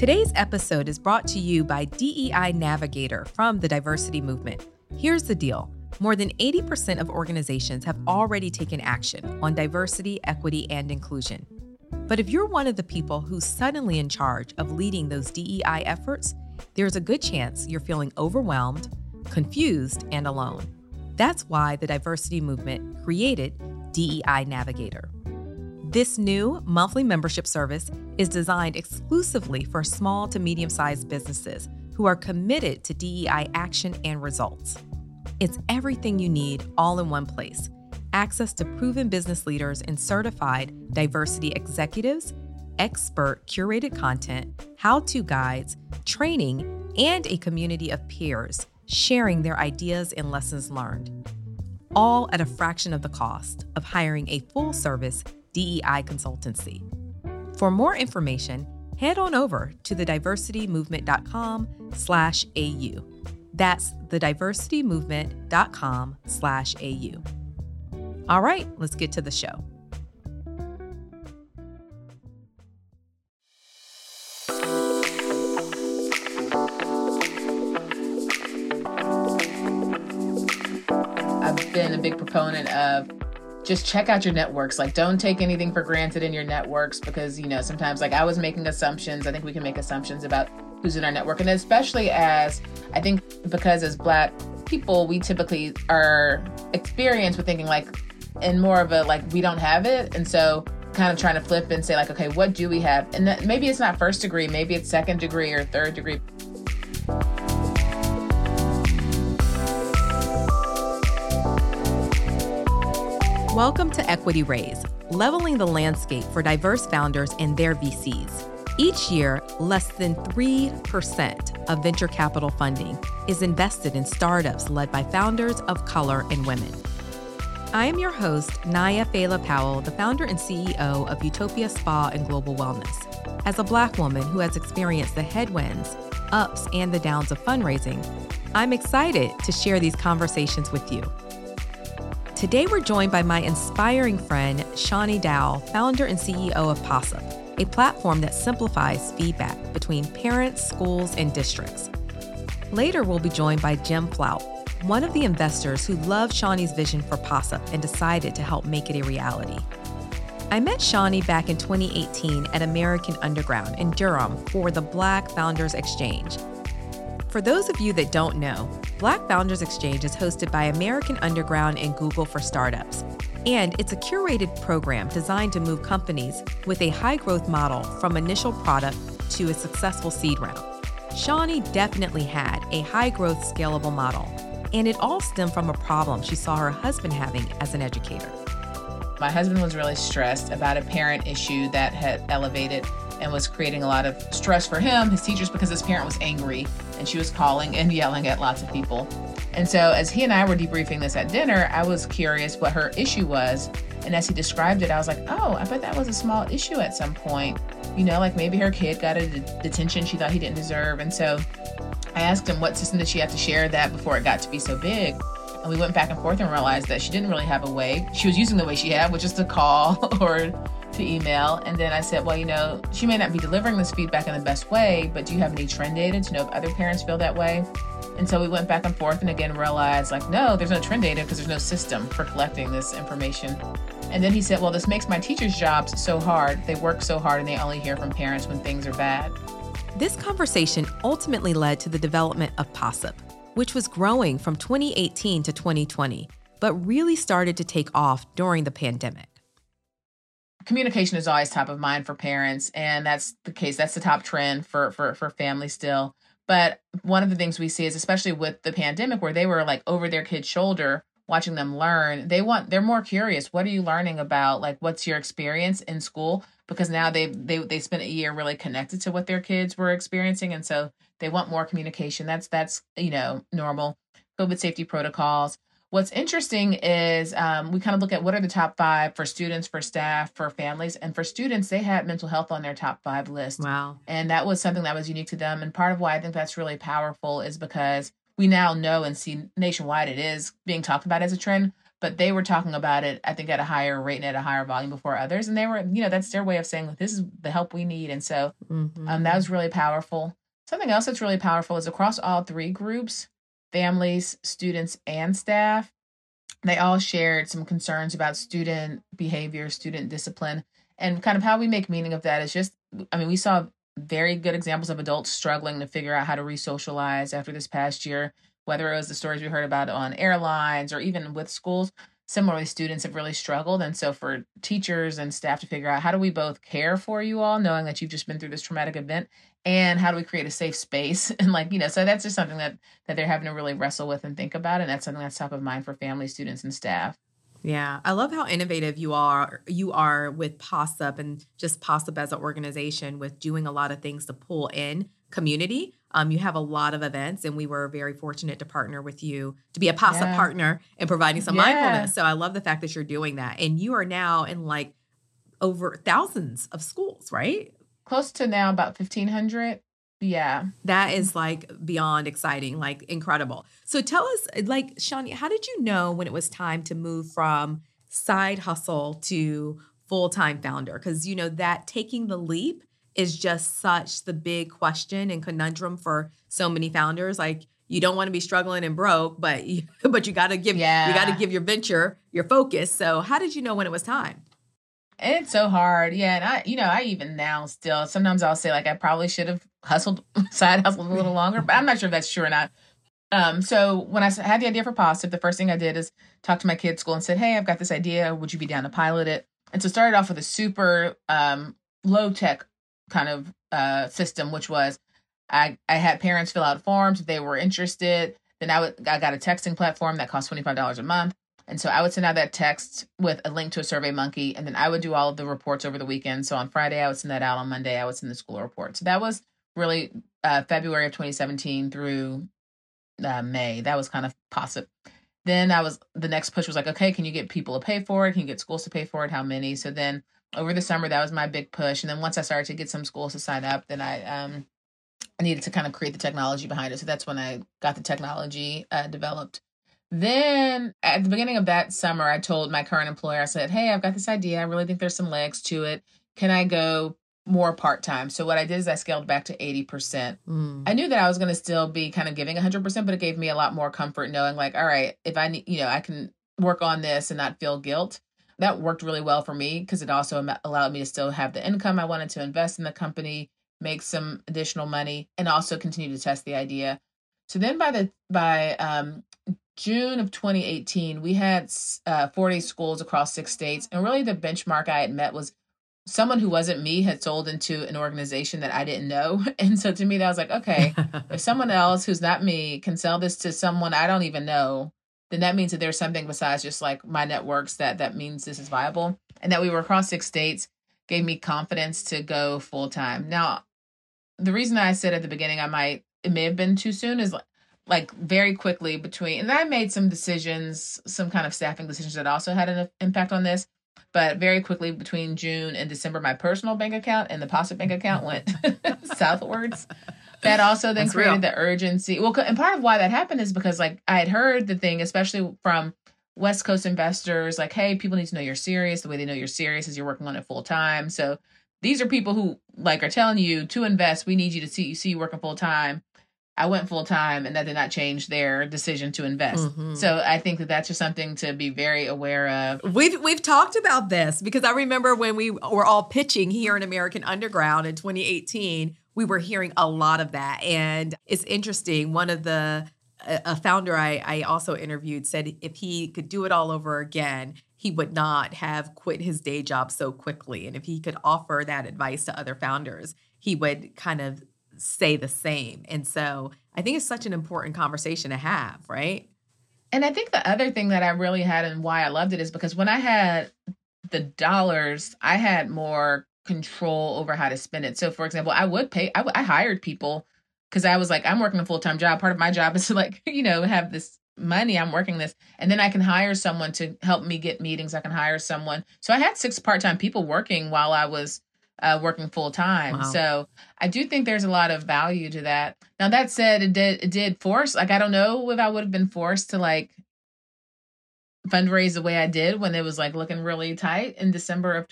Today's episode is brought to you by DEI Navigator from the Diversity Movement. Here's the deal more than 80% of organizations have already taken action on diversity, equity, and inclusion. But if you're one of the people who's suddenly in charge of leading those DEI efforts, there's a good chance you're feeling overwhelmed, confused, and alone. That's why the diversity movement created DEI Navigator. This new monthly membership service is designed exclusively for small to medium sized businesses who are committed to DEI action and results. It's everything you need all in one place access to proven business leaders and certified diversity executives, expert curated content, how to guides, training, and a community of peers sharing their ideas and lessons learned. All at a fraction of the cost of hiring a full service DEI consultancy. For more information, head on over to thediversitymovement.com slash AU. That's thediversitymovement.com slash AU. All right, let's get to the show. I've been a big proponent of just check out your networks. Like, don't take anything for granted in your networks because, you know, sometimes, like, I was making assumptions. I think we can make assumptions about who's in our network. And especially as I think because as Black people, we typically are experienced with thinking, like, in more of a, like, we don't have it. And so, kind of trying to flip and say, like, okay, what do we have? And maybe it's not first degree, maybe it's second degree or third degree. Welcome to Equity Raise, leveling the landscape for diverse founders and their VCs. Each year, less than 3% of venture capital funding is invested in startups led by founders of color and women. I am your host, Naya Fela Powell, the founder and CEO of Utopia Spa and Global Wellness. As a Black woman who has experienced the headwinds, ups, and the downs of fundraising, I'm excited to share these conversations with you. Today, we're joined by my inspiring friend, Shani Dowell, founder and CEO of Possip, a platform that simplifies feedback between parents, schools, and districts. Later, we'll be joined by Jim Flautt, one of the investors who loved Shani's vision for Possip and decided to help make it a reality. I met Shani back in 2018 at American Underground in Durham for the Black Founders Exchange, for those of you that don't know, Black Founders Exchange is hosted by American Underground and Google for Startups. And it's a curated program designed to move companies with a high growth model from initial product to a successful seed round. Shani definitely had a high growth, scalable model, and it all stemmed from a problem she saw her husband having as an educator. My husband was really stressed about a parent issue that had elevated and was creating a lot of stress for him, his teachers, because his parent was angry and she was calling and yelling at lots of people. And so, as he and I were debriefing this at dinner, I was curious what her issue was. And as he described it, I was like, oh, I bet that was a small issue at some point. You know, like maybe her kid got a de- detention she thought he didn't deserve. And so I asked him what system did she have to share that before it got to be so big. And we went back and forth and realized that she didn't really have a way. She was using the way she had, which is to call or to email. And then I said, well, you know, she may not be delivering this feedback in the best way, but do you have any trend data to know if other parents feel that way? And so we went back and forth and again realized, like, no, there's no trend data because there's no system for collecting this information. And then he said, well, this makes my teachers' jobs so hard. They work so hard and they only hear from parents when things are bad. This conversation ultimately led to the development of Possip, which was growing from 2018 to 2020, but really started to take off during the pandemic communication is always top of mind for parents and that's the case that's the top trend for for for families still. But one of the things we see is especially with the pandemic where they were like over their kid's shoulder watching them learn they want they're more curious what are you learning about? Like what's your experience in school? Because now they they they spent a year really connected to what their kids were experiencing and so they want more communication. That's that's you know normal. Covid safety protocols What's interesting is um, we kind of look at what are the top five for students, for staff, for families. And for students, they had mental health on their top five list. Wow. And that was something that was unique to them. And part of why I think that's really powerful is because we now know and see nationwide it is being talked about as a trend. but they were talking about it, I think, at a higher rate and at a higher volume before others. And they were, you know, that's their way of saying this is the help we need. And so mm-hmm. um, that was really powerful. Something else that's really powerful is across all three groups families, students, and staff. They all shared some concerns about student behavior, student discipline, and kind of how we make meaning of that is just, I mean, we saw very good examples of adults struggling to figure out how to re socialize after this past year whether it was the stories we heard about on airlines or even with schools similarly students have really struggled and so for teachers and staff to figure out how do we both care for you all knowing that you've just been through this traumatic event and how do we create a safe space? And like you know so that's just something that that they're having to really wrestle with and think about and that's something that's top of mind for families students and staff. Yeah, I love how innovative you are. You are with Possip and just Possip as an organization with doing a lot of things to pull in community. Um, you have a lot of events, and we were very fortunate to partner with you to be a Possip yeah. partner and providing some yeah. mindfulness. So I love the fact that you're doing that, and you are now in like over thousands of schools, right? Close to now about fifteen hundred. Yeah. That is like beyond exciting, like incredible. So tell us, like, Shani, how did you know when it was time to move from side hustle to full time founder? Because, you know, that taking the leap is just such the big question and conundrum for so many founders. Like you don't want to be struggling and broke, but you, but you got to give yeah. you got to give your venture your focus. So how did you know when it was time? It's so hard. Yeah, and I you know, I even now still sometimes I'll say like I probably should have hustled side hustled a little longer, but I'm not sure if that's true or not. Um, so when I had the idea for Possip, the first thing I did is talk to my kids' school and said, "Hey, I've got this idea. Would you be down to pilot it?" And so started off with a super um, low tech kind of uh, system, which was I, I had parents fill out forms if they were interested. Then I would I got a texting platform that cost twenty five dollars a month, and so I would send out that text with a link to a Survey Monkey, and then I would do all of the reports over the weekend. So on Friday I would send that out. On Monday I would send the school report. So that was really uh, February of 2017 through uh, May. That was kind of Possip. Then I was the next push was like, okay, can you get people to pay for it? Can you get schools to pay for it? How many? So then over the summer that was my big push. And then once i started to get some schools to sign up then i um I needed to kind of create the technology behind it. So that's when i got the technology uh, developed. Then at the beginning of that summer i told my current employer i said hey i've got this idea. I really think there's some legs to it. Can i go more part-time? So what i did is i scaled back to 80% mm. i knew that i was going to still be kind of giving 100% but it gave me a lot more comfort knowing like all right if i need you know i can work on this and not feel guilt that worked really well for me because it also allowed me to still have the income I wanted to invest in the company, make some additional money, and also continue to test the idea. So then by the by um, June of 2018, we had uh, 40 schools across six states, and really the benchmark I had met was someone who wasn't me had sold into an organization that I didn't know. And so to me, that was like, okay, if someone else who's not me can sell this to someone I don't even know, then that means that there's something besides just like my networks that that means this is viable. And that we were across six states gave me confidence to go full time now the reason i said at the beginning i might it may have been too soon is like like very quickly between and i made some decisions some kind of staffing decisions that also had an impact on this but very quickly between june and december my personal bank account and the Possip bank account went southwards that also then created real. the urgency. Well, and part of why that happened is because like I had heard the thing, especially from West Coast investors, like, hey, people need to know you're serious. The way they know you're serious is you're working on it full time. So these are people who like are telling you to invest. We need you to see you see you working full time. I went full time, and that did not change their decision to invest. Mm-hmm. So I think that that's just something to be very aware of. We've we've talked about this because I remember when we were all pitching here in American Underground in 2018 we were hearing a lot of that. And it's interesting. One of the a founder I, I also interviewed said if he could do it all over again, he would not have quit his day job so quickly. And if he could offer that advice to other founders, he would kind of say the same. And so I think it's such an important conversation to have, right? And I think the other thing that I really had and why I loved it is because when I had the dollars, I had more control over how to spend it. So, for example, I would pay, I hired people because I was like, I'm working a full time job. Part of my job is to, like, you know, have this money. I'm working this. And then I can hire someone to help me get meetings. I can hire someone. So I had six part time people working while I was uh, working full time. Wow. So I do think there's a lot of value to that. Now, that said, it did, it did force, like, I don't know if I would have been forced to, like, fundraise the way I did when it was like looking really tight in December of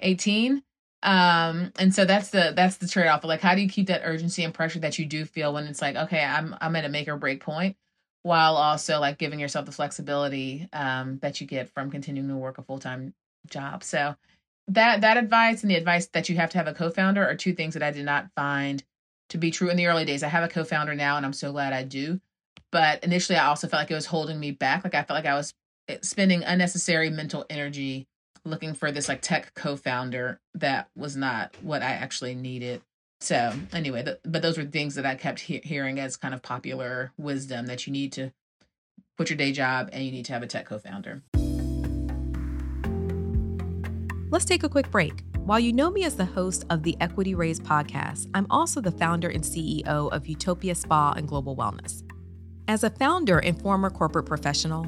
2018. Um, and so that's the that's the trade off. Like, how do you keep that urgency and pressure that you do feel when it's like, okay, I'm I'm at a make or break point, while also like giving yourself the flexibility um, that you get from continuing to work a full time job. So that that advice and the advice that you have to have a co-founder are two things that I did not find to be true in the early days. I have a co-founder now, and I'm so glad I do. But initially, I also felt like it was holding me back. Like I felt like I was eh, spending unnecessary mental energy looking for this like tech co-founder that was not what I actually needed. So anyway, but those were things that I kept he- hearing as kind of popular wisdom that you need to quit your day job and you need to have a tech co-founder. Let's take a quick break. While you know me as the host of the Equity Raise podcast, I'm also the founder and CEO of Utopia Spa and Global Wellness. As a founder and former corporate professional,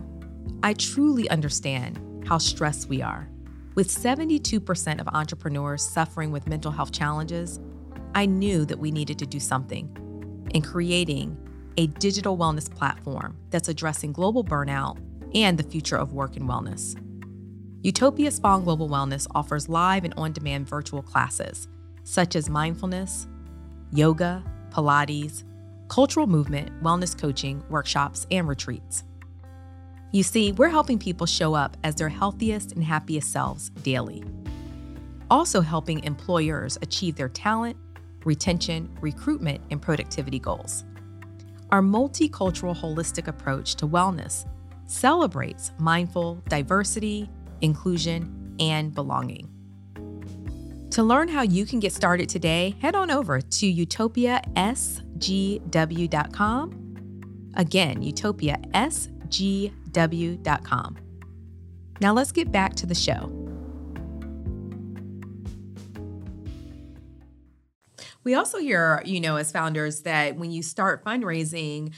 I truly understand how stressed we are. With 72% of entrepreneurs suffering with mental health challenges, I knew that we needed to do something in creating a digital wellness platform that's addressing global burnout and the future of work and wellness. Utopia Spa and Global Wellness offers live and on demand virtual classes such as mindfulness, yoga, Pilates, cultural movement, wellness coaching, workshops, and retreats. You see, we're helping people show up as their healthiest and happiest selves daily. Also, helping employers achieve their talent, retention, recruitment, and productivity goals. Our multicultural holistic approach to wellness celebrates mindful diversity, inclusion, and belonging. To learn how you can get started today, head on over to utopiasgw.com. Again, utopiasgw.com. Now let's get back to the show. We also hear, you know, as founders, that when you start fundraising,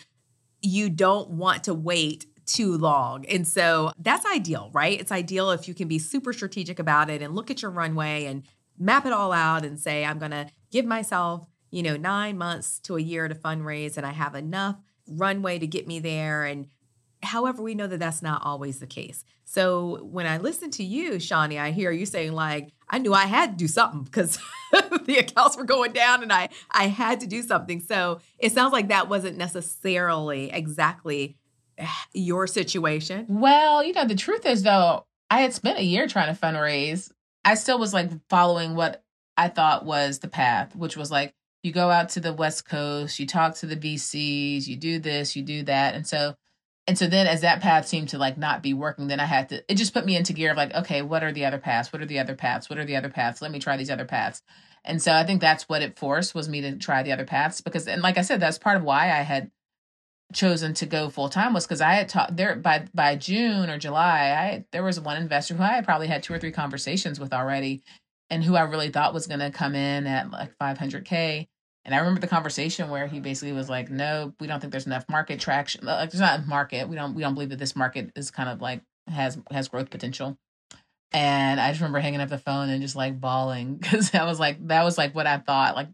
you don't want to wait too long. And so that's ideal, right? It's ideal if you can be super strategic about it and look at your runway and map it all out and say, I'm going to give myself, you know, nine months to a year to fundraise and I have enough runway to get me there. And however, we know that that's not always the case. So when I listen to you, Shani, I hear you saying like, I knew I had to do something because the accounts were going down and I I had to do something. So it sounds like that wasn't necessarily exactly eh, your situation? Well, you know, the truth is though, I had spent a year trying to fundraise. I still was like following what I thought was the path, which was like you go out to the West Coast, you talk to the VCs, you do this, you do that. And so and so then as that path seemed to like not be working, then I had to it just put me into gear of like, okay, what are the other paths? What are the other paths? What are the other paths? Let me try these other paths. And so I think that's what it forced was me to try the other paths because and like I said, that's part of why I had chosen to go full time was because I had taught there by by June or July. I there was one investor who I had probably had two or three conversations with already, and who I really thought was going to come in at like 500k. And I remember the conversation where he basically was like, "No, we don't think there's enough market traction. Like, there's not market. We don't we don't believe that this market is kind of like has has growth potential." And I just remember hanging up the phone and just like bawling because that was like that was like what I thought. Like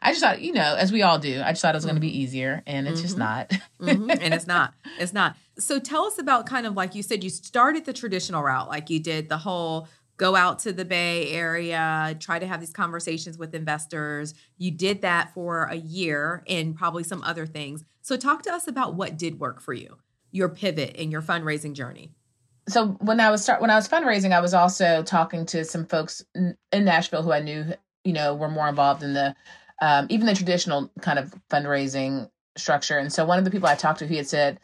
I just thought, you know, as we all do, I just thought it was going to be mm-hmm. easier, and it's mm-hmm. just not. mm-hmm. And it's not. It's not. So tell us about kind of like you said, you started the traditional route, like you did the whole go out to the Bay Area, try to have these conversations with investors. You did that for a year and probably some other things. So talk to us about what did work for you, your pivot in your fundraising journey. So when I was start when I was fundraising, I was also talking to some folks in Nashville who I knew, you know, were more involved in the um, even the traditional kind of fundraising structure. And so one of the people I talked to, he had said,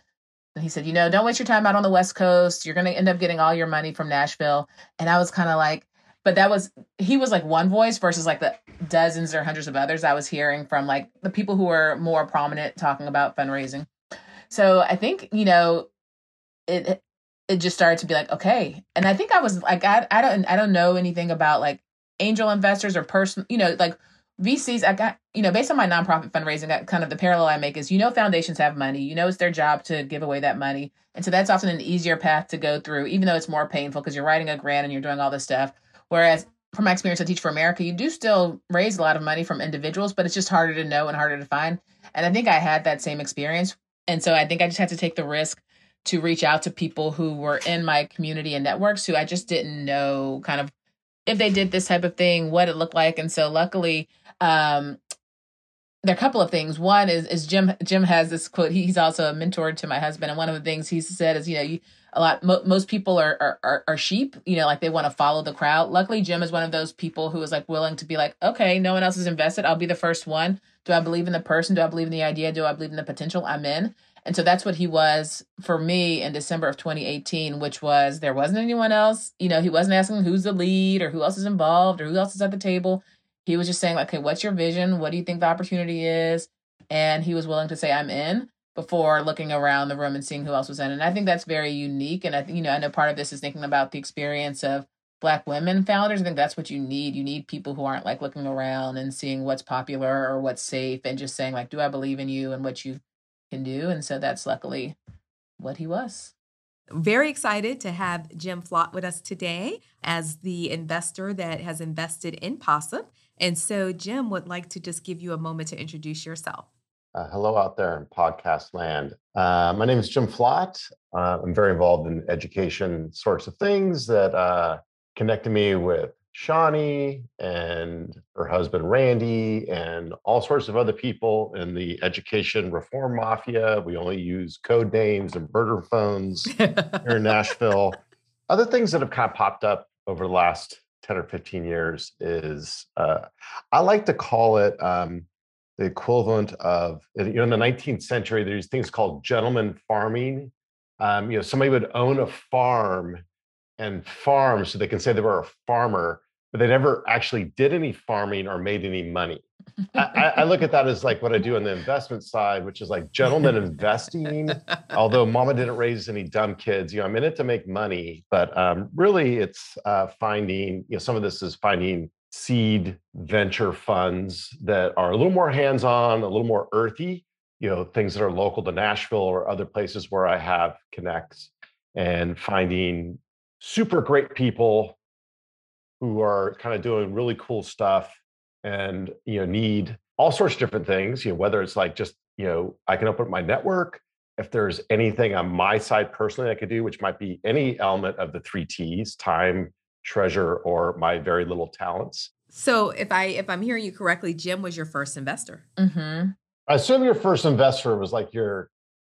he said, you know, don't waste your time out on the West Coast. You're going to end up getting all your money from Nashville. And I was kind of like, but that was, he was like one voice versus like the dozens or hundreds of others I was hearing from like the people who were more prominent talking about fundraising. So I think, you know, it, it just started to be like, okay. And I think I was like, I, I don't, I don't know anything about like angel investors or person, you know, like VCs, I got, you know, based on my nonprofit fundraising, kind of the parallel I make is, you know, foundations have money, you know, it's their job to give away that money. And so that's often an easier path to go through, even though it's more painful because you're writing a grant and you're doing all this stuff. Whereas from my experience at Teach for America, you do still raise a lot of money from individuals, but it's just harder to know and harder to find. And I think I had that same experience. And so I think I just had to take the risk to reach out to people who were in my community and networks who I just didn't know kind of if they did this type of thing, what it looked like. And so luckily, um, there are a couple of things. One is is Jim. Jim has this quote. He's also a mentor to my husband, and one of the things he said is, you know, you a lot. Mo- most people are, are, are are sheep. You know, like they want to follow the crowd. Luckily, Jim is one of those people who is like willing to be like, okay, no one else is invested. I'll be the first one. Do I believe in the person? Do I believe in the idea? Do I believe in the potential? I'm in. And so that's what he was for me in December of 2018, which was there wasn't anyone else. You know, he wasn't asking who's the lead or who else is involved or who else is at the table. He was just saying, like, okay, what's your vision? What do you think the opportunity is? And he was willing to say, I'm in before looking around the room and seeing who else was in. And I think that's very unique. And I think, you know, I know part of this is thinking about the experience of Black women founders. I think that's what you need. You need people who aren't like looking around and seeing what's popular or what's safe and just saying, like, do I believe in you and what you can do. And so that's luckily what he was. Very excited to have Jim Flautt with us today as the investor that has invested in Possip. And so, Jim would like to just give you a moment to introduce yourself. Uh, hello out there in podcast land. Uh, my name is Jim Flautt. Uh, I'm very involved in education sorts of things that uh, connected me with Shani and her husband Randy and all sorts of other people in the education reform mafia. We only use code names and burner phones here in Nashville. Other things that have kind of popped up over the last 10 or 15 years is uh, I like to call it um, the equivalent of, you know, in the 19th century, there's things called gentleman farming. Um, you know, somebody would own a farm and farm so they can say they were a farmer, but they never actually did any farming or made any money. I, I, look at that as like what I do on the investment side, which is like gentlemen investing. Although mama didn't raise any dumb kids, you know, I'm in it to make money, but um, really it's uh, finding, you know, some of this is finding seed venture funds that are a little more hands-on, a little more earthy, you know, things that are local to Nashville or other places where I have connects and finding super great people who are kind of doing really cool stuff and you know need all sorts of different things you know whether it's like just you know i can open up my network if there's anything on my side personally i could do which might be any element of the three t's time treasure or my very little talents so if i if i'm hearing you correctly jim was your first investor mm-hmm. i assume your first investor was like your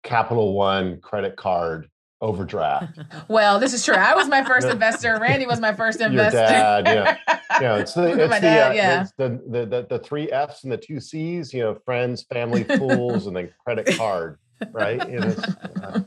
capital one credit card overdraft. well, this is true. I was my first investor. Randy was my first investor. Your dad, yeah, yeah. It's the it's, the, dad, uh, yeah. It's the, the, the the three F's and the two C's. You know, friends, family, fools, and then credit card. Right. You know, uh,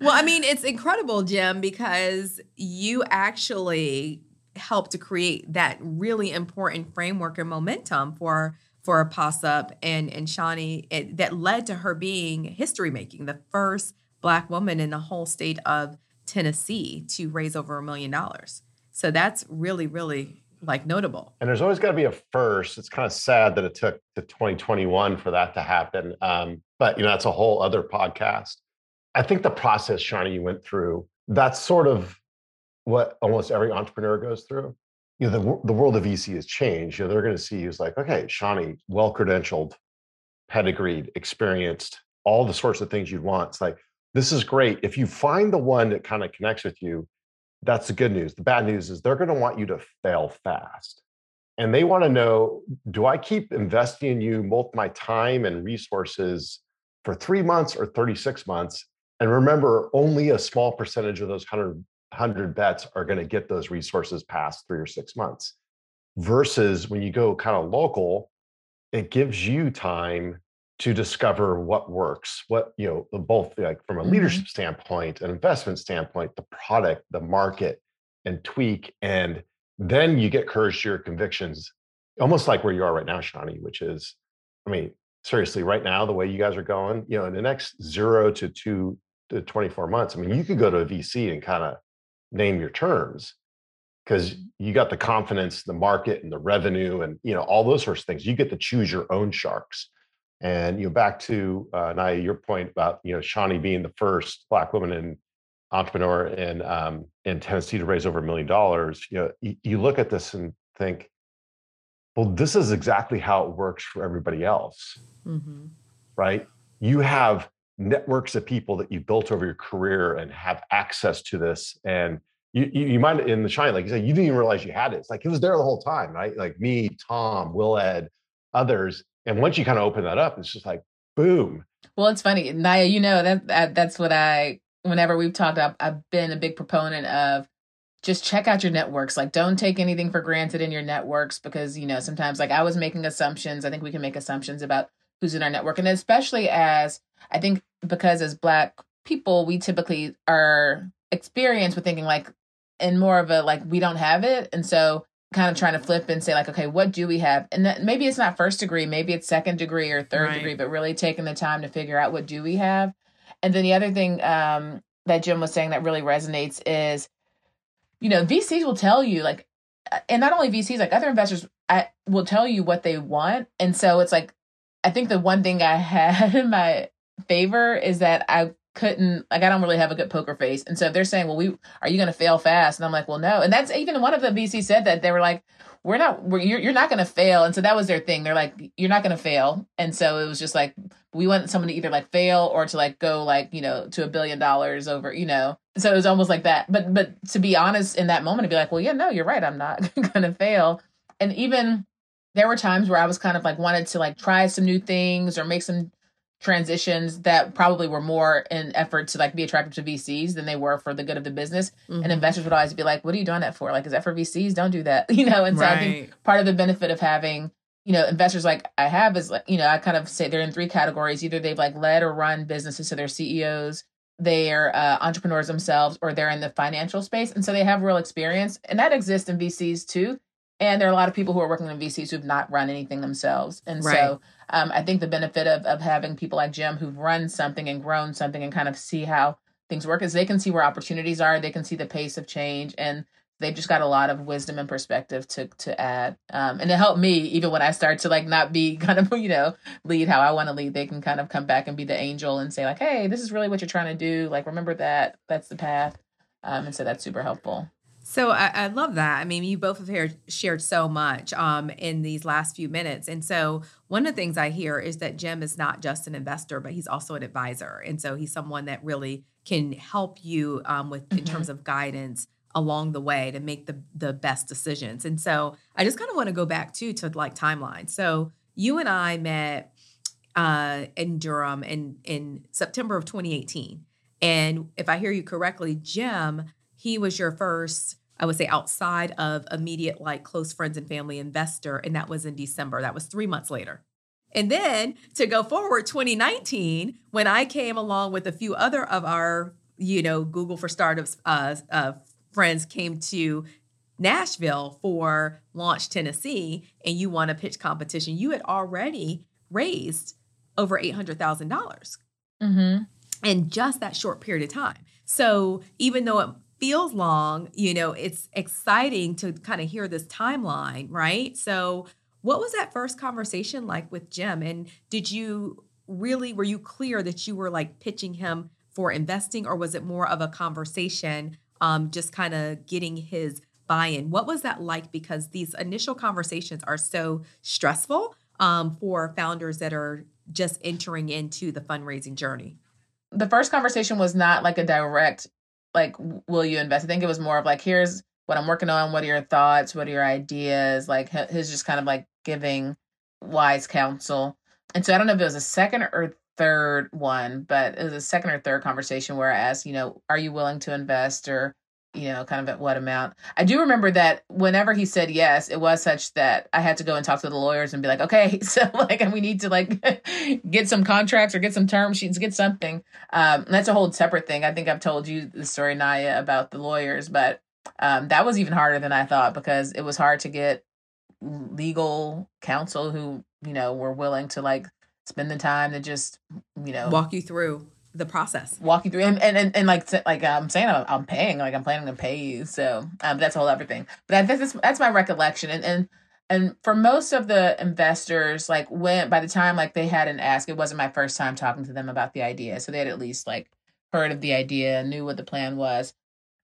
well, I mean, it's incredible, Jim, because you actually helped to create that really important framework and momentum for for Possip and and Shani it, that led to her being history making, the first black woman in the whole state of Tennessee to raise over a million dollars. So that's really, really like notable. And there's always got to be a first. It's kind of sad that it took to 2021 for that to happen. Um, but you know, that's a whole other podcast. I think the process, Shani you went through, that's sort of what almost every entrepreneur goes through you know the, the world of VC has changed. You know, they're going to see who's like, okay, Shani, well credentialed, pedigreed, experienced, all the sorts of things you'd want. It's like this is great. If you find the one that kind of connects with you, that's the good news. The bad news is they're going to want you to fail fast. And they want to know, do I keep investing in you both my time and resources for three months or 36 months? And remember, only a small percentage of those 100 100 bets are going to get those resources past three or six months. Versus when you go kind of local, it gives you time to discover what works, what, you know, both like from a mm-hmm. leadership standpoint, an investment standpoint, the product, the market, and tweak. And then you get courage to your convictions, almost like where you are right now, Shani, which is, I mean, seriously, right now, the way you guys are going, you know, in the next zero to two to 24 months, I mean, you could go to a VC and kind of name your terms because you got the confidence, the market, and the revenue, and you know all those sorts of things. You get to choose your own sharks. And you know, back to uh, Naya, your point about you know Shani being the first Black woman in entrepreneur in um, in Tennessee to raise over a million dollars. You know, you, you look at this and think, well, this is exactly how it works for everybody else, mm-hmm. right? You have networks of people that you built over your career and have access to this. And you, you, you might in the shine like you said you didn't even realize you had it. It's like it was there the whole time right? Like me tom will ed others. And once you kind of open that up it's just like boom. Well it's funny naya you know that, that that's what i whenever we've talked I've, I've been a big proponent of just check out your networks. Like don't take anything for granted in your networks because you know sometimes like i was making assumptions. I think we can make assumptions about who's in our network. And especially as i think because as black people we typically are experienced with thinking like in more of a like we don't have it. And so kind of trying to flip and say like okay what do we have? And that, maybe it's not first degree maybe it's second degree or third right. degree but really taking the time to figure out what do we have. And then the other thing um, that jim was saying that really resonates is you know vcs will tell you like uh, and not only vcs like other investors I, will tell you what they want. And so it's like i think the one thing i had in my favor is that I couldn't like I don't really have a good poker face. And so if they're saying, "Well, we are you going to fail fast?" and I'm like, "Well, no." And that's even one of the VC said that they were like, "We're not. We're, you're you're not going to fail." And so that was their thing. They're like, "You're not going to fail." And so it was just like we want someone to either like fail or to like go like you know to a billion dollars over you know. So it was almost like that. But but to be honest, in that moment, to be like, "Well, yeah, no, you're right. I'm not going to fail." And even there were times where I was kind of like wanted to like try some new things or make some transitions that probably were more in effort to like be attractive to VCs than they were for the good of the business. Mm-hmm. And investors would always be like, "What are you doing that for? Like, is that for VCs? Don't do that." You know. And so right. I think part of the benefit of having you know investors like I have is like you know I kind of say they're in three categories: either they've like led or run businesses, so they're CEOs. They're uh, entrepreneurs themselves, or they're in the financial space, and so they have real experience, and that exists in VCs too. And there are a lot of people who are working in VCs who've not run anything themselves, and right. so um, I think the benefit of, of having people like Jim who've run something and grown something and kind of see how things work is they can see where opportunities are, they can see the pace of change, and they've just got a lot of wisdom and perspective to to add. Um, and it helped me even when I start to like not be kind of you know lead how I want to lead. They can kind of come back and be the angel and say like, hey, this is really what you're trying to do. Like remember that that's the path. Um, and so that's super helpful. So I, I, love that. I mean, you both have shared so much um, in these last few minutes. And so one of the things I hear is that Jim is not just an investor, but he's also an advisor. And so he's someone that really can help you um, with mm-hmm. in terms of guidance along the way to make the the best decisions. And so I just kind of want to go back too to like timeline. So you and I met uh, in Durham in in September of 2018. And if I hear you correctly, Jim he was your first I would say outside of immediate like close friends and family investor and that was in December. That was 3 months later. And then to go forward 2019 when I came along with a few other of our you know Google for startups uh, uh, friends came to Nashville for Launch Tennessee and you won a pitch competition. You had already raised over $800,000 mm-hmm. in just that short period of time. So even though it feels long, you know, it's exciting to kind of hear this timeline, right? So, what was that first conversation like with Jim? And did you really, were you clear that you were like pitching him for investing, or was it more of a conversation, um, just kind of getting his buy in? What was that like? Because these initial conversations are so stressful um, for founders that are just entering into the fundraising journey. The first conversation was not like a direct like will you invest? I think it was more of like here's what i'm working on what are your thoughts what are your ideas? Like his just kind of like giving wise counsel. And so i don't know if it was a second or third one but it was a second or third conversation where i asked you know are you willing to invest or you know, kind of at what amount. I do remember that whenever he said yes, it was such that I had to go and talk to the lawyers and be like, okay, so like we need to like get some contracts or get some term sheets, get something. Um, that's a whole separate thing. I think I've told you the story, Naya, about the lawyers, but um, that was even harder than I thought because it was hard to get legal counsel who, you know, were willing to like spend the time to just, you know, walk you through the process. Walking through and and, and, and like like i'm saying I'm, I'm, paying like i'm planning to pay you so um that's a whole other thing. But that's that's my recollection and and and for most of the investors like when by the time like they had an ask it wasn't my first time talking to them about the idea so they had at least like heard of the idea knew what the plan was.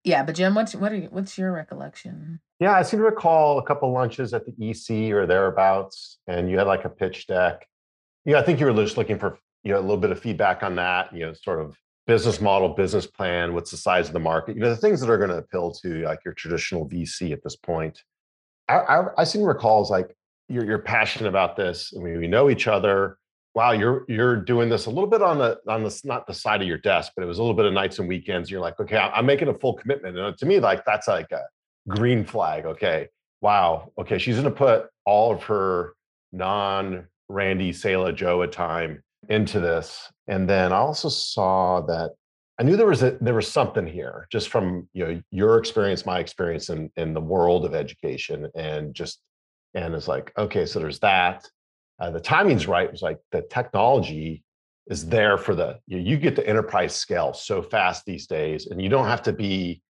Yeah but jim what's what are you, what's your recollection? Yeah i seem to recall a couple lunches at the ec or thereabouts and you had like a pitch deck. Yeah i think you were just looking for you know a little bit of feedback on that. You know, sort of business model, business plan, what's the size of the market? You know, the things that are going to appeal to like your traditional VC at this point. I, I, I seem to recall is like you're you're passionate about this. I mean, we know each other. Wow, you're you're doing this a little bit on the on the not the side of your desk, but it was a little bit of nights and weekends. You're like, okay, I'm making a full commitment, and to me, like that's like a green flag. Okay, wow, okay, she's going to put all of her non Randy, Sela, Joa time into this. And then I also saw that I knew there was a, there was something here just from you know your experience, my experience in in the world of education, and just and it's like okay, so there's that. Uh, the timing's right. It was like the technology is there for the you, know, you get the enterprise scale so fast these days, and you don't have to be.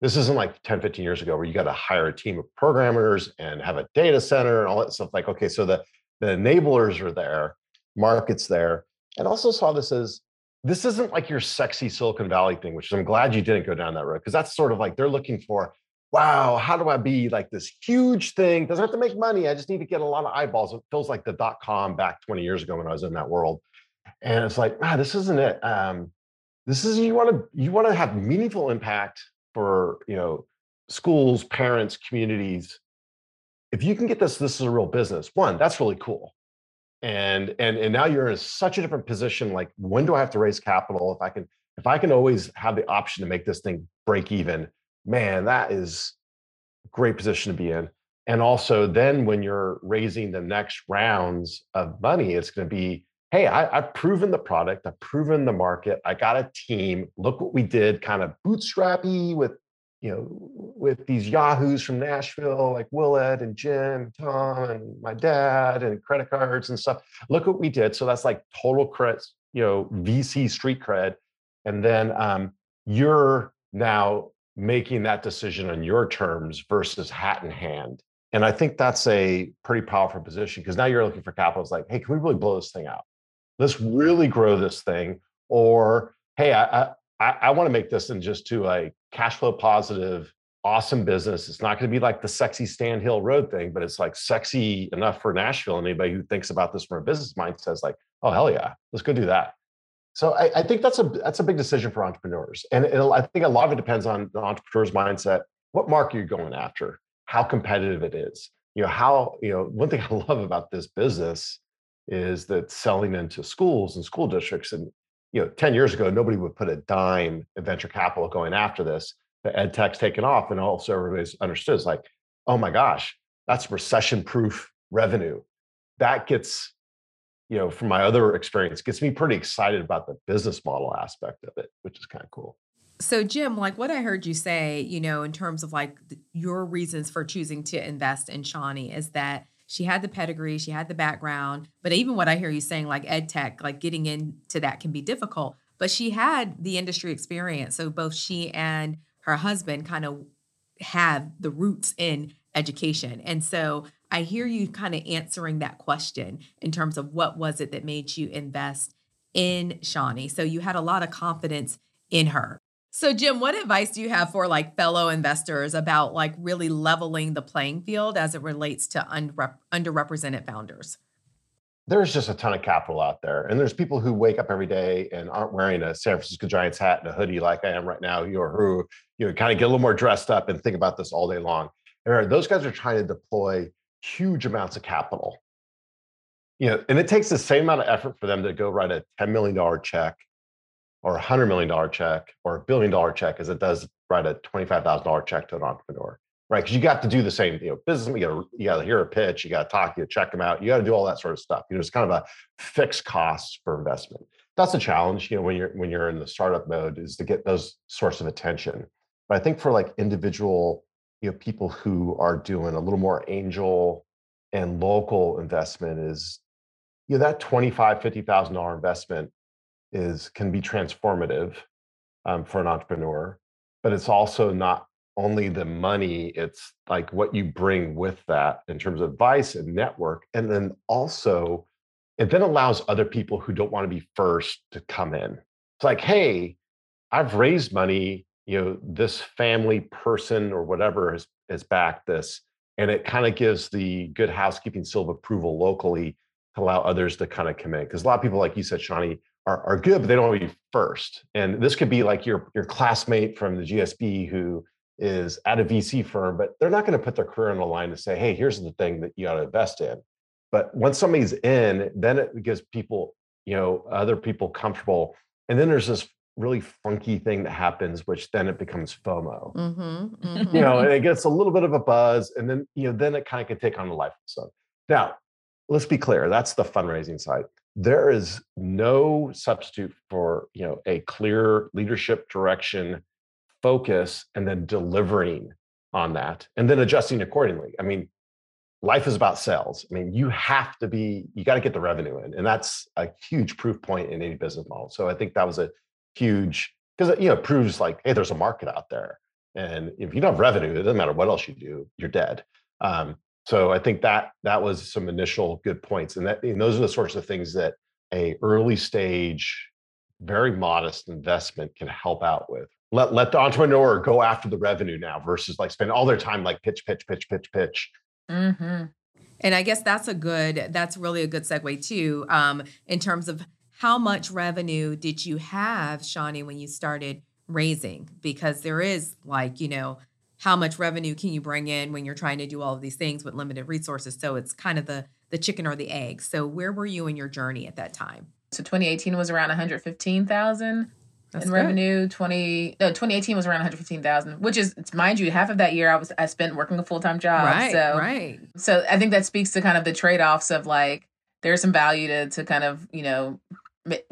This isn't like 10, 15 years ago where you got to hire a team of programmers and have a data center and all that stuff. Like, okay, so the the enablers are there, markets there, and also saw this as this isn't like your sexy Silicon Valley thing, which I'm glad you didn't go down that road because that's sort of like they're looking for, wow, how do I be like this huge thing? Doesn't have to make money. I just need to get a lot of eyeballs. It feels like the dot com back 20 years ago when I was in that world. And it's like, ah, this isn't it. Um, this is you want to you want to have meaningful impact for you know schools, parents, communities. If you can get this, this is a real business. One, that's really cool and and and now you're in such a different position like when do i have to raise capital? If i can if i can always have the option to make this thing break even man that is a great position to be in. And also then when you're raising the next rounds of money it's going to be hey I, i've proven the product i've proven the market i got a team look what we did kind of bootstrappy with you know, with these yahoos from Nashville, like Willett and Jim, Tom, and my dad, and credit cards and stuff. Look what we did. So that's like total credit, you know, VC street cred. And then um, you're now making that decision on your terms versus hat in hand. And I think that's a pretty powerful position because now you're looking for capital. It's like, hey, can we really blow this thing out? Let's really grow this thing. Or, hey, I, I, I want to make this in just to a cash flow positive, awesome business. It's not going to be like the sexy Sand Hill Road thing, but it's like sexy enough for Nashville. And anybody who thinks about this from a business mindset is like, oh hell yeah, let's go do that. So I, I think that's a that's a big decision for entrepreneurs, and I think a lot of it depends on the entrepreneur's mindset. What market you're going after, how competitive it is. You know how you know one thing I love about this business is that selling into schools and school districts and you know, 10 years ago, nobody would put a dime in venture capital going after this. The ed tech's taken off, and also everybody's understood it's like, oh my gosh, that's recession proof revenue. That gets, you know, from my other experience, gets me pretty excited about the business model aspect of it, which is kind of cool. So, Jim, like what I heard you say, you know, in terms of like your reasons for choosing to invest in Shani is that she had the pedigree, she had the background. But even what I hear you saying, like ed tech, like getting into that can be difficult. But she had the industry experience. So both she and her husband kind of have the roots in education. And so I hear you kind of answering that question in terms of what was it that made you invest in Shani. So you had a lot of confidence in her. So Jim, what advice do you have for like fellow investors about like really leveling the playing field as it relates to unrep- underrepresented founders? There's just a ton of capital out there, and there's people who wake up every day and aren't wearing a San Francisco Giants hat and a hoodie like I am right now. You or who you know kind of get a little more dressed up and think about this all day long. And those guys are trying to deploy huge amounts of capital. You know, and it takes the same amount of effort for them to go write a $10 million check or a hundred million dollar check or a billion dollar check as it does write a $25,000 check to an entrepreneur, right? Because you got to do the same, you know, business, you got to, you hear a pitch, you got to talk, you check them out, you got to do all that sort of stuff. You know, it's kind of a fixed cost for investment. That's a challenge, you know, when you're, when you're in the startup mode is to get those sorts of attention. But I think for like individual, you know, people who are doing a little more angel and local investment is, you know, that $25, $50,000 investment is can be transformative um, for an entrepreneur, but it's also not only the money, it's like what you bring with that in terms of advice and network. And then also, it then allows other people who don't want to be first to come in. It's like, hey, I've raised money, you know, this family person or whatever has, has backed this. And it kind of gives the good housekeeping seal of approval locally to allow others to kind of come in. Because a lot of people, like you said, Shani, are, are good, but they don't want to be first. And this could be like your your classmate from the GSB who is at a VC firm, but they're not going to put their career on the line to say, hey, here's the thing that you got to invest in. But once somebody's in, then it gives people, you know, other people comfortable. And then there's this really funky thing that happens, which then it becomes FOMO. Mm-hmm, mm-hmm. You know, and it gets a little bit of a buzz, and then you know, then it kind of can take on a life. So now, let's be clear. That's the fundraising side. There is no substitute for you know a clear leadership direction focus and then delivering on that and then adjusting accordingly. I mean, life is about sales. I mean, you have to be, you got to get the revenue in. And that's a huge proof point in any business model. So I think that was a huge, because you know, it proves like, hey, there's a market out there. And if you don't have revenue, it doesn't matter what else you do, you're dead. Um, so I think that that was some initial good points. And that and those are the sorts of things that a early stage, very modest investment can help out with let let the entrepreneur go after the revenue now versus like spend all their time like pitch pitch pitch pitch pitch mm-hmm. and i guess that's a good that's really a good segue too um, in terms of how much revenue did you have Shani when you started raising because there is like you know how much revenue can you bring in when you're trying to do all of these things with limited resources so it's kind of the the chicken or the egg so where were you in your journey at that time so 2018 was around 115000 that's in good. revenue. Twenty no, twenty eighteen was around one hundred fifteen thousand, which is mind you, half of that year I was I spent working a full time job. Right, so, right. So I think that speaks to kind of the trade offs of like there's some value to to kind of you know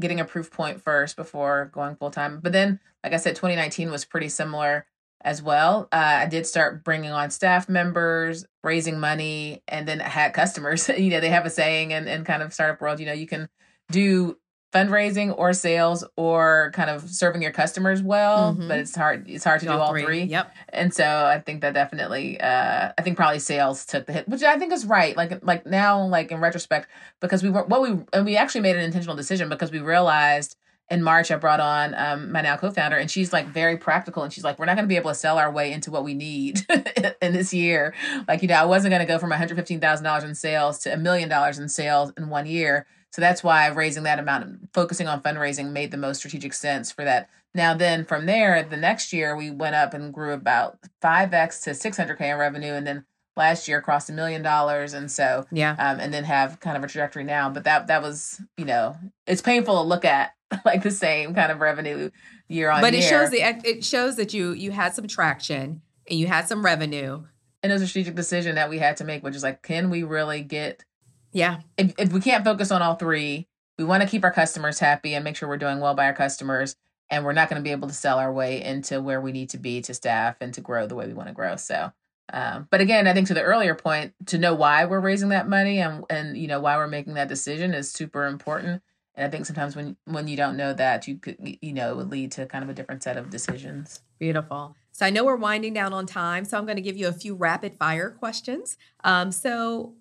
getting a proof point first before going full time. But then, like I said, twenty nineteen was pretty similar as well. Uh, I did start bringing on staff members, raising money, and then I had customers. you know, they have a saying and and kind of startup world. You know, you can do fundraising or sales or kind of serving your customers well mm-hmm. but it's hard it's hard to do, do all three. three. yep and so i think that definitely uh i think probably sales took the hit which i think is right like like now like in retrospect because we were what we and we actually made an intentional decision because we realized in March, I brought on um, my now co-founder, and she's like very practical, and she's like, "We're not going to be able to sell our way into what we need in this year. Like, you know, I wasn't going to go from one hundred fifteen thousand dollars in sales to a million dollars in sales in one year. So that's why raising that amount, and focusing on fundraising made the most strategic sense for that. Now, then from there, the next year we went up and grew about 5x to 600K in revenue. And then last year crossed a million dollars. And so, yeah. Um, and then have kind of a trajectory now. But that, that was, you know, it's painful to look at like the same kind of revenue year on but year. But it shows the, it shows that you, you had some traction and you had some revenue. And it was a strategic decision that we had to make, which is like, can we really get yeah. If, if we can't focus on all three, we want to keep our customers happy and make sure we're doing well by our customers. And we're not going to be able to sell our way into where we need to be to staff and to grow the way we want to grow. So, um, but again, I think to the earlier point, to know why we're raising that money and and you know why we're making that decision is super important. And I think sometimes when when you don't know that, you could you know it would lead to kind of a different set of decisions. Beautiful. So I know we're winding down on time, so I'm going to give you a few rapid fire questions. Um, so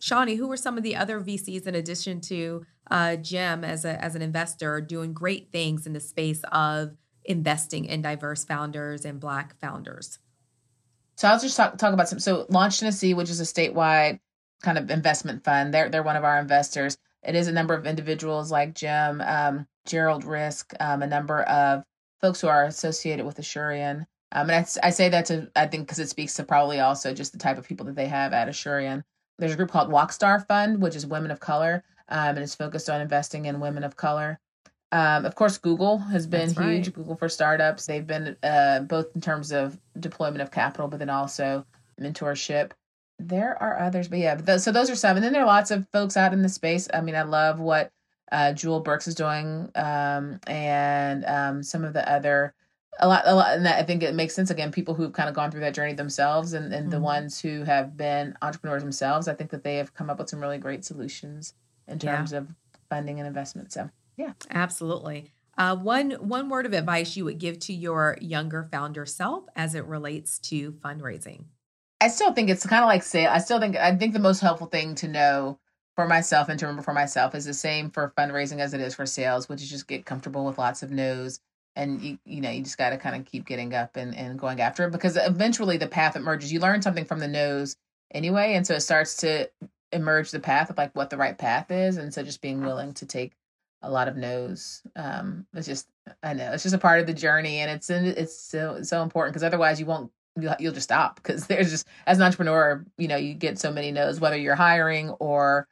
Shani, who were some of the other VCs in addition to uh, Jim as a as an investor doing great things in the space of investing in diverse founders and Black founders? So I'll just talk talk about some. So Launch Tennessee, which is a statewide kind of investment fund, they're they're one of our investors. It is a number of individuals like Jim, um, Gerald Risk, um, a number of folks who are associated with Asurion. Um, and I, I say that to I think because it speaks to probably also just the type of people that they have at Asurion there's a group called Walkstar Fund, which is women of color, um, and it's focused on investing in women of color. Um, of course, Google has been That's huge. Right. Google for startups. They've been uh, both in terms of deployment of capital, but then also mentorship. There are others, but yeah. But th- so those are some, and then there are lots of folks out in the space. I mean, I love what uh, Jewel Burks is doing, um, and um, some of the other a lot, a lot, and that, I think it makes sense. Again, people who've kind of gone through that journey themselves, and, and mm-hmm. the ones who have been entrepreneurs themselves, I think that they have come up with some really great solutions in terms yeah. of funding and investment. So, yeah, absolutely. Uh, one one word of advice you would give to your younger founder self as it relates to fundraising. I still think it's kind of like say. I still think I think the most helpful thing to know for myself and to remember for myself is the same for fundraising as it is for sales, which is just get comfortable with lots of no's and you you know you just got to kind of keep getting up and, and going after it because eventually the path emerges you learn something from the nose anyway and so it starts to emerge the path of like what the right path is, and so just being willing to take a lot of no's. Um, it's just I know it's just a part of the journey, and it's it's so so important because otherwise you won't you'll just stop because there's just as an entrepreneur, you know, you get so many no's whether you're hiring or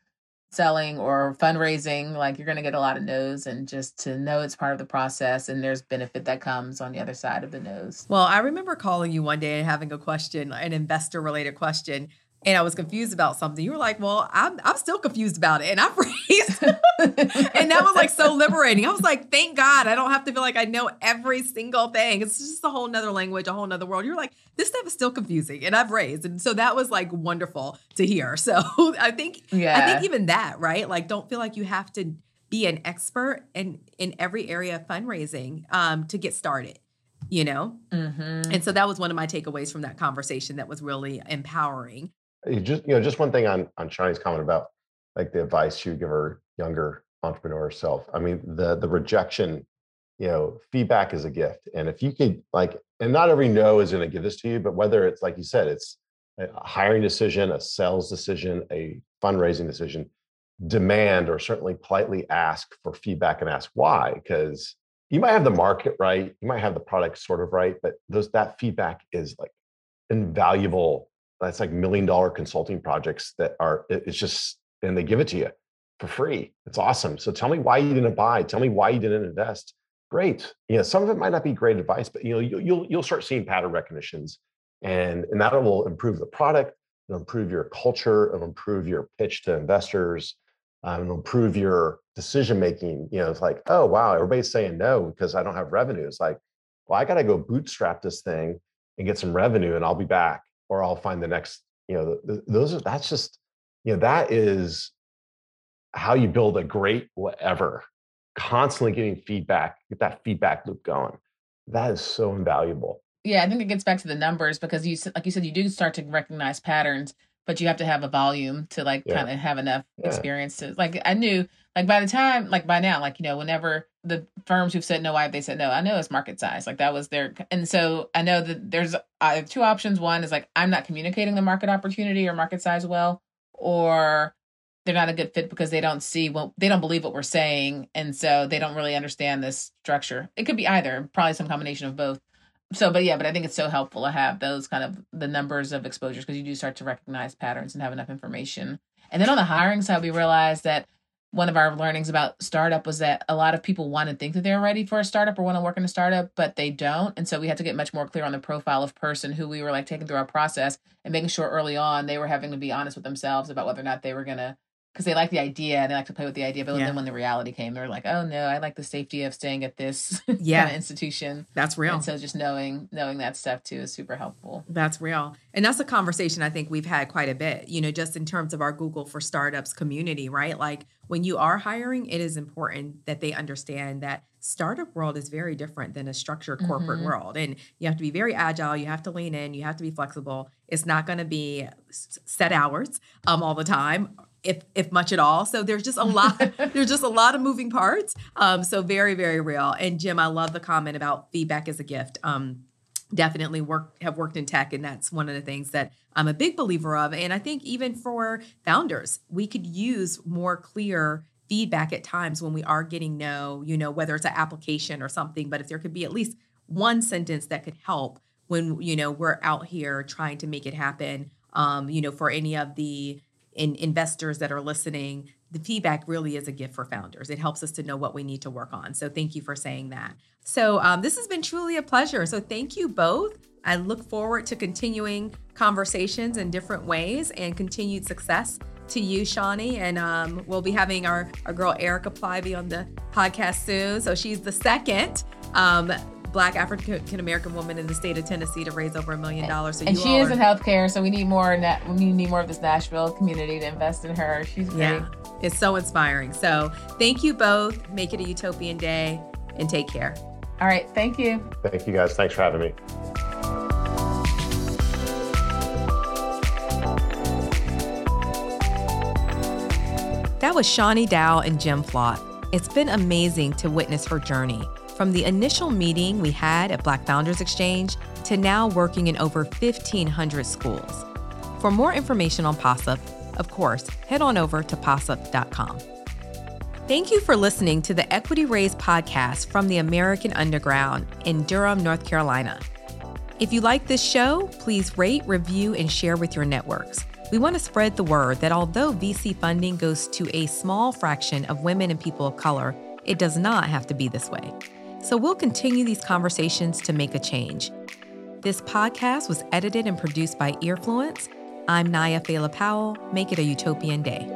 selling or fundraising, like you're going to get a lot of no's and just to know it's part of the process and there's benefit that comes on the other side of the no's. Well, I remember calling you one day and having a question, an investor related question and I was confused about something. You were like, "Well, I'm I'm still confused about it," and I freeze. and that was like so liberating. I was like, "Thank God, I don't have to feel like I know every single thing. It's just a whole nother language, a whole nother world." You're like, "This stuff is still confusing," and I've raised, and so that was like wonderful to hear. So I think, yeah, I think even that, right? Like, don't feel like you have to be an expert in in every area of fundraising um, to get started you know mm-hmm. and so that was one of my takeaways from that conversation that was really empowering just you know just one thing on on Shani's comment about like the advice would give her younger entrepreneur self. I mean the the rejection, you know, feedback is a gift, and if you could like, and not every no is going to give this to you, but whether it's like you said, it's a hiring decision, a sales decision, a fundraising decision, demand or certainly politely ask for feedback and ask why because you might have the market right you might have the product sort of right but those that feedback is like invaluable that's like million dollar consulting projects that are it's just and they give it to you for free. It's awesome. So tell me why you didn't buy tell me why you didn't invest. Great. You know some of it might not be great advice but you know you'll you'll start seeing pattern recognitions and and that will improve the product it'll improve your culture it'll improve your pitch to investors um, it'll improve your decision making. You know it's like oh wow everybody's saying no because i don't have revenue. It's like well i got to go bootstrap this thing and get some revenue and i'll be back or I'll find the next, you know, those are, that's just, you know, that is how you build a great whatever, constantly getting feedback, get that feedback loop going. That is so invaluable. Yeah, I think it gets back to the numbers because you, like you said, you do start to recognize patterns, but you have to have a volume to like yeah. kind of have enough yeah. experience to like. I knew like by the time like by now like you know whenever the firms who've said no why they said no? I know it's market size. Like that was their and so i know that there's have two options. One is like i'm not communicating the market opportunity or market size well or they're not a good fit because they don't see well they don't believe what we're saying and so they don't really understand this structure. It could be either probably some combination of both. So but yeah but i think it's so helpful to have those kind of the numbers of exposures because you do start to recognize patterns and have enough information. And then on the hiring side we realized that one of our learnings about startup was that a lot of people want to think that they're ready for a startup or want to work in a startup, but they don't. And so we had to get much more clear on the profile of person who we were like taking through our process and making sure early on they were having to be honest with themselves about whether or not they were going to because they like the idea and they like to play with the idea. But yeah. then when the reality came, they were like, "Oh no, I like the safety of staying at this yeah. kind of institution." That's real. And so just knowing knowing that stuff too is super helpful. That's real, and that's a conversation I think we've had quite a bit. You know, just in terms of our Google for Startups community, right? Like when you are hiring, it is important that they understand that startup world is very different than a structured corporate mm-hmm. world and you have to be very agile you have to lean in you have to be flexible it's not going to be set hours um, all the time if if much at all. So there's just a lot there's just a lot of moving parts. Um, so very very real. And Jim, I love the comment about feedback as a gift. Um, definitely work have worked in tech, and that's one of the things that I'm a big believer of. And I think even for founders, we could use more clear feedback at times when we are getting no, you know, whether it's an application or something. But if there could be at least one sentence that could help when you know we're out here trying to make it happen um, you know for any of the in investors that are listening, the feedback really is a gift for founders. It helps us to know what we need to work on. So thank you for saying that. So um, this has been truly a pleasure. So thank you both. I look forward to continuing conversations in different ways and continued success to you, Shani. And um, we'll be having our, our girl Erica Plybeah on the podcast soon. So she's the second um, black African American woman in the state of Tennessee to raise over a million dollars. So and she is are... in healthcare, so we need more. we need more of this Nashville community to invest in her. She's great. Yeah, it's so inspiring. So thank you both. Make it a utopian day, and take care. All right, thank you. Thank you guys. Thanks for having me. That was Shani Dowell and Jim Flautt. It's been amazing to witness her journey from the initial meeting we had at Black Founders Exchange to now working in over 1,500 schools. For more information on Possip, of course, head on over to possip.com. Thank you for listening to the Equity Raise podcast from the American Underground in Durham, North Carolina. If you like this show, please rate, review, and share with your networks. We want to spread the word that although VC funding goes to a small fraction of women and people of color, it does not have to be this way. So we'll continue these conversations to make a change. This podcast was edited and produced by Earfluence. I'm Naya Fela Powell. Make it a utopian day.